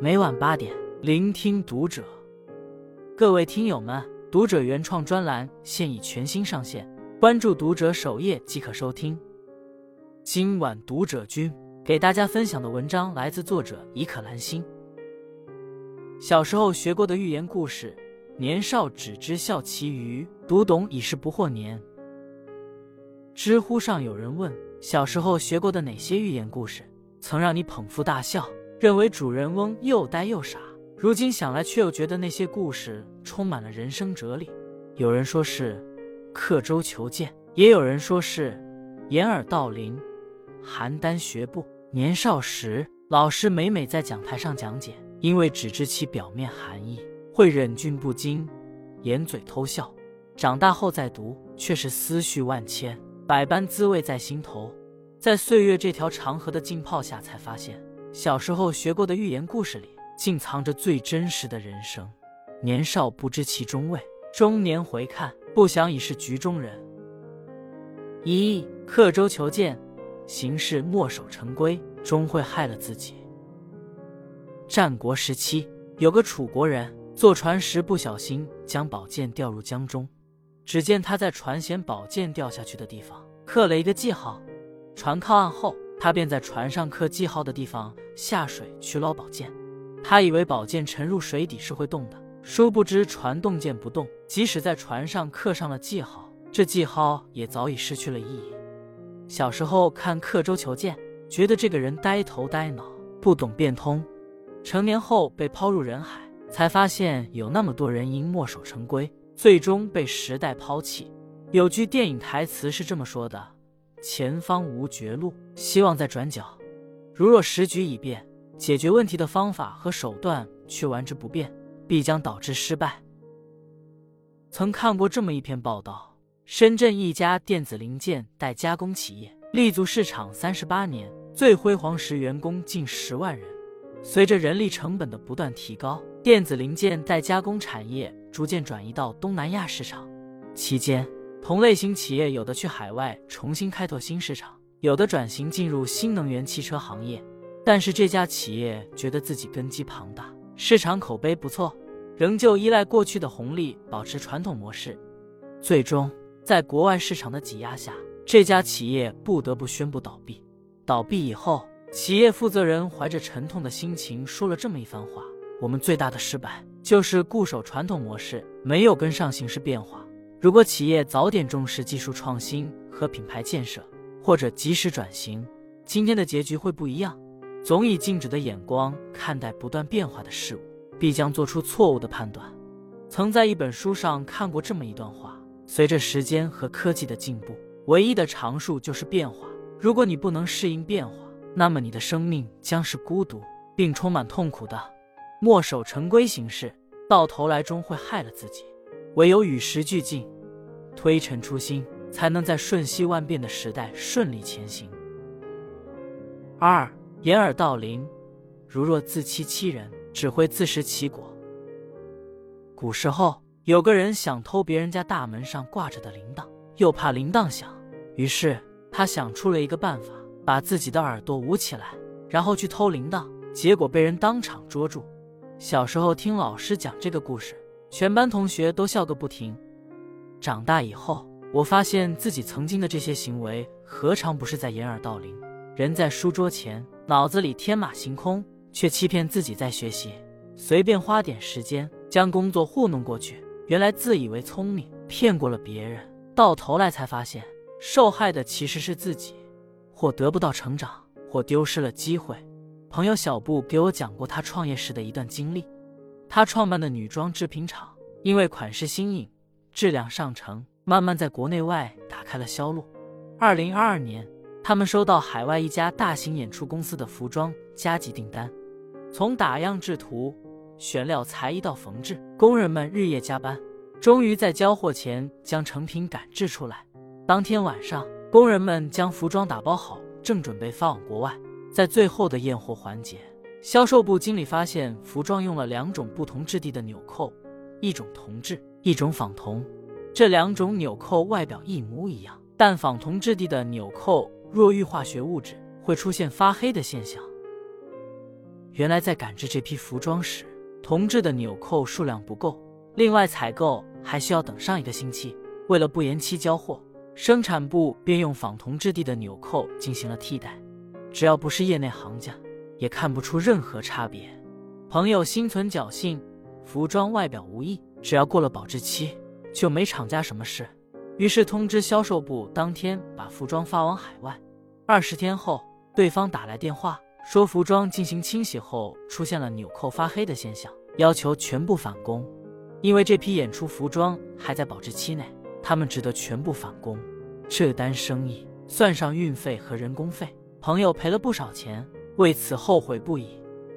每晚八点，聆听读者。各位听友们，读者原创专栏现已全新上线，关注读者首页即可收听。今晚读者君给大家分享的文章来自作者伊可兰心。小时候学过的寓言故事，年少只知笑其余，读懂已是不惑年。知乎上有人问：小时候学过的哪些寓言故事，曾让你捧腹大笑？认为主人翁又呆又傻，如今想来却又觉得那些故事充满了人生哲理。有人说是刻舟求剑，也有人说是掩耳盗铃、邯郸学步。年少时，老师每每在讲台上讲解，因为只知其表面含义，会忍俊不禁，掩嘴偷笑。长大后再读，却是思绪万千，百般滋味在心头。在岁月这条长河的浸泡下，才发现。小时候学过的寓言故事里，竟藏着最真实的人生。年少不知其中味，中年回看，不想已是局中人。一刻舟求剑，行事墨守成规，终会害了自己。战国时期，有个楚国人坐船时不小心将宝剑掉入江中，只见他在船舷宝剑掉下去的地方刻了一个记号。船靠岸后。他便在船上刻记号的地方下水去捞宝剑，他以为宝剑沉入水底是会动的，殊不知船动剑不动，即使在船上刻上了记号，这记号也早已失去了意义。小时候看《刻舟求剑》，觉得这个人呆头呆脑，不懂变通；成年后被抛入人海，才发现有那么多人因墨守成规，最终被时代抛弃。有句电影台词是这么说的。前方无绝路，希望在转角。如若时局已变，解决问题的方法和手段却玩之不变，必将导致失败。曾看过这么一篇报道：深圳一家电子零件代加工企业立足市场三十八年，最辉煌时员工近十万人。随着人力成本的不断提高，电子零件代加工产业逐渐转移到东南亚市场，期间。同类型企业有的去海外重新开拓新市场，有的转型进入新能源汽车行业。但是这家企业觉得自己根基庞大，市场口碑不错，仍旧依赖过去的红利，保持传统模式。最终，在国外市场的挤压下，这家企业不得不宣布倒闭。倒闭以后，企业负责人怀着沉痛的心情说了这么一番话：“我们最大的失败就是固守传统模式，没有跟上形势变化。”如果企业早点重视技术创新和品牌建设，或者及时转型，今天的结局会不一样。总以静止的眼光看待不断变化的事物，必将做出错误的判断。曾在一本书上看过这么一段话：随着时间和科技的进步，唯一的常数就是变化。如果你不能适应变化，那么你的生命将是孤独并充满痛苦的。墨守成规行事，到头来终会害了自己。唯有与时俱进，推陈出新，才能在瞬息万变的时代顺利前行。二掩耳盗铃，如若自欺欺人，只会自食其果。古时候有个人想偷别人家大门上挂着的铃铛，又怕铃铛响，于是他想出了一个办法，把自己的耳朵捂起来，然后去偷铃铛，结果被人当场捉住。小时候听老师讲这个故事。全班同学都笑个不停。长大以后，我发现自己曾经的这些行为，何尝不是在掩耳盗铃？人在书桌前，脑子里天马行空，却欺骗自己在学习。随便花点时间，将工作糊弄过去，原来自以为聪明，骗过了别人，到头来才发现，受害的其实是自己，或得不到成长，或丢失了机会。朋友小布给我讲过他创业时的一段经历。他创办的女装制品厂，因为款式新颖、质量上乘，慢慢在国内外打开了销路。二零二二年，他们收到海外一家大型演出公司的服装加急订单，从打样制图、选料、裁衣到缝制，工人们日夜加班，终于在交货前将成品赶制出来。当天晚上，工人们将服装打包好，正准备发往国外，在最后的验货环节。销售部经理发现服装用了两种不同质地的纽扣，一种铜质，一种仿铜。这两种纽扣外表一模一样，但仿铜质地的纽扣若遇化学物质，会出现发黑的现象。原来在赶制这批服装时，铜质的纽扣数量不够，另外采购还需要等上一个星期。为了不延期交货，生产部便用仿铜质地的纽扣进行了替代。只要不是业内行家，也看不出任何差别。朋友心存侥幸，服装外表无异，只要过了保质期，就没厂家什么事。于是通知销售部，当天把服装发往海外。二十天后，对方打来电话。说服装进行清洗后出现了纽扣发黑的现象，要求全部返工。因为这批演出服装还在保质期内，他们只得全部返工。这单生意算上运费和人工费，朋友赔了不少钱，为此后悔不已。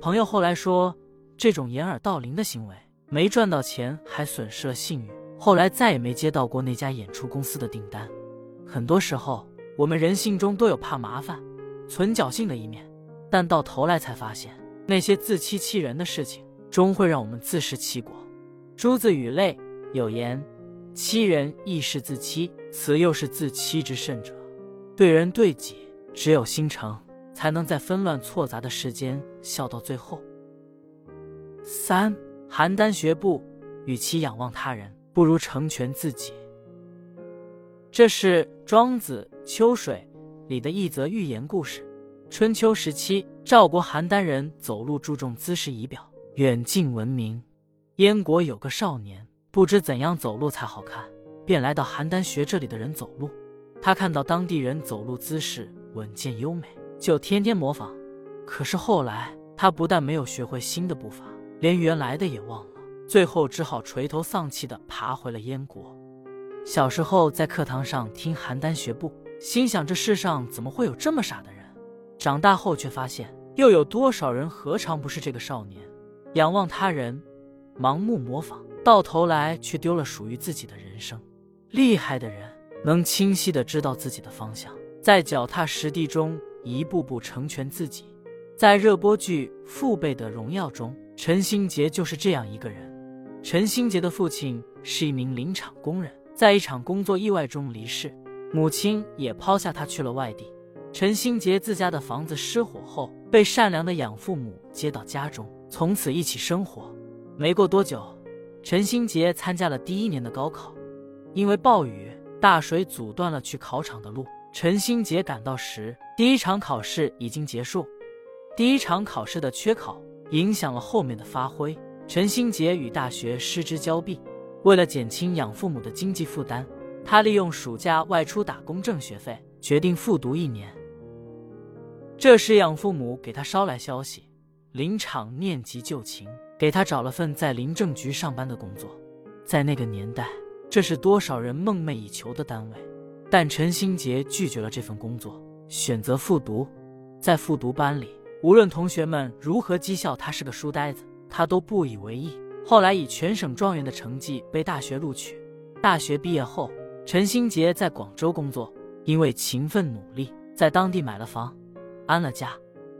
朋友后来说，这种掩耳盗铃的行为没赚到钱，还损失了信誉。后来再也没接到过那家演出公司的订单。很多时候，我们人性中都有怕麻烦、存侥幸的一面。但到头来才发现，那些自欺欺人的事情，终会让我们自食其果。朱子语类有言：“欺人亦是自欺，此又是自欺之甚者。”对人对己，只有心诚，才能在纷乱错杂的世间笑到最后。三，邯郸学步，与其仰望他人，不如成全自己。这是《庄子·秋水》里的一则寓言故事。春秋时期，赵国邯郸人走路注重姿势仪表，远近闻名。燕国有个少年，不知怎样走路才好看，便来到邯郸学这里的人走路。他看到当地人走路姿势稳健优美，就天天模仿。可是后来，他不但没有学会新的步伐，连原来的也忘了，最后只好垂头丧气地爬回了燕国。小时候在课堂上听邯郸学步，心想这世上怎么会有这么傻的人？长大后却发现，又有多少人何尝不是这个少年？仰望他人，盲目模仿，到头来却丢了属于自己的人生。厉害的人能清晰的知道自己的方向，在脚踏实地中一步步成全自己。在热播剧《父辈的荣耀》中，陈星杰就是这样一个人。陈星杰的父亲是一名林场工人，在一场工作意外中离世，母亲也抛下他去了外地。陈新杰自家的房子失火后，被善良的养父母接到家中，从此一起生活。没过多久，陈新杰参加了第一年的高考，因为暴雨大水阻断了去考场的路。陈新杰赶到时，第一场考试已经结束。第一场考试的缺考影响了后面的发挥，陈新杰与大学失之交臂。为了减轻养父母的经济负担，他利用暑假外出打工挣学费，决定复读一年。这时，养父母给他捎来消息，林场念及旧情，给他找了份在林政局上班的工作。在那个年代，这是多少人梦寐以求的单位。但陈新杰拒绝了这份工作，选择复读。在复读班里，无论同学们如何讥笑他是个书呆子，他都不以为意。后来以全省状元的成绩被大学录取。大学毕业后，陈新杰在广州工作，因为勤奋努力，在当地买了房。安了家。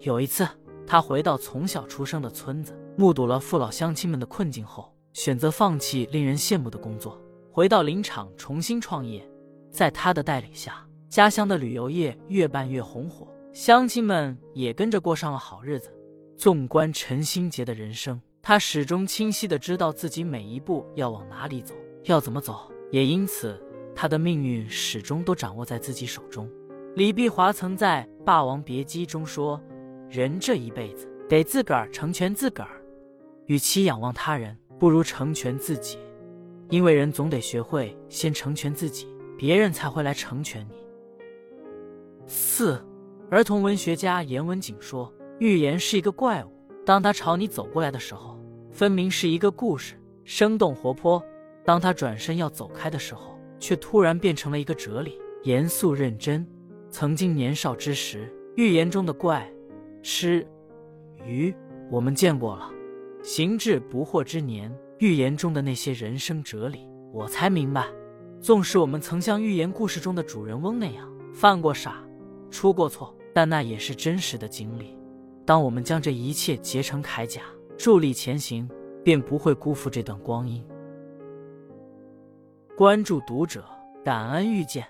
有一次，他回到从小出生的村子，目睹了父老乡亲们的困境后，选择放弃令人羡慕的工作，回到林场重新创业。在他的带领下，家乡的旅游业越办越红火，乡亲们也跟着过上了好日子。纵观陈新杰的人生，他始终清晰的知道自己每一步要往哪里走，要怎么走，也因此他的命运始终都掌握在自己手中。李碧华曾在《霸王别姬》中说：“人这一辈子得自个儿成全自个儿，与其仰望他人，不如成全自己。因为人总得学会先成全自己，别人才会来成全你。”四，儿童文学家严文景说：“预言是一个怪物，当他朝你走过来的时候，分明是一个故事，生动活泼；当他转身要走开的时候，却突然变成了一个哲理，严肃认真。”曾经年少之时，预言中的怪、吃、鱼，我们见过了；行至不惑之年，预言中的那些人生哲理，我才明白。纵使我们曾像寓言故事中的主人翁那样犯过傻、出过错，但那也是真实的经历。当我们将这一切结成铠甲，助力前行，便不会辜负这段光阴。关注读者，感恩遇见。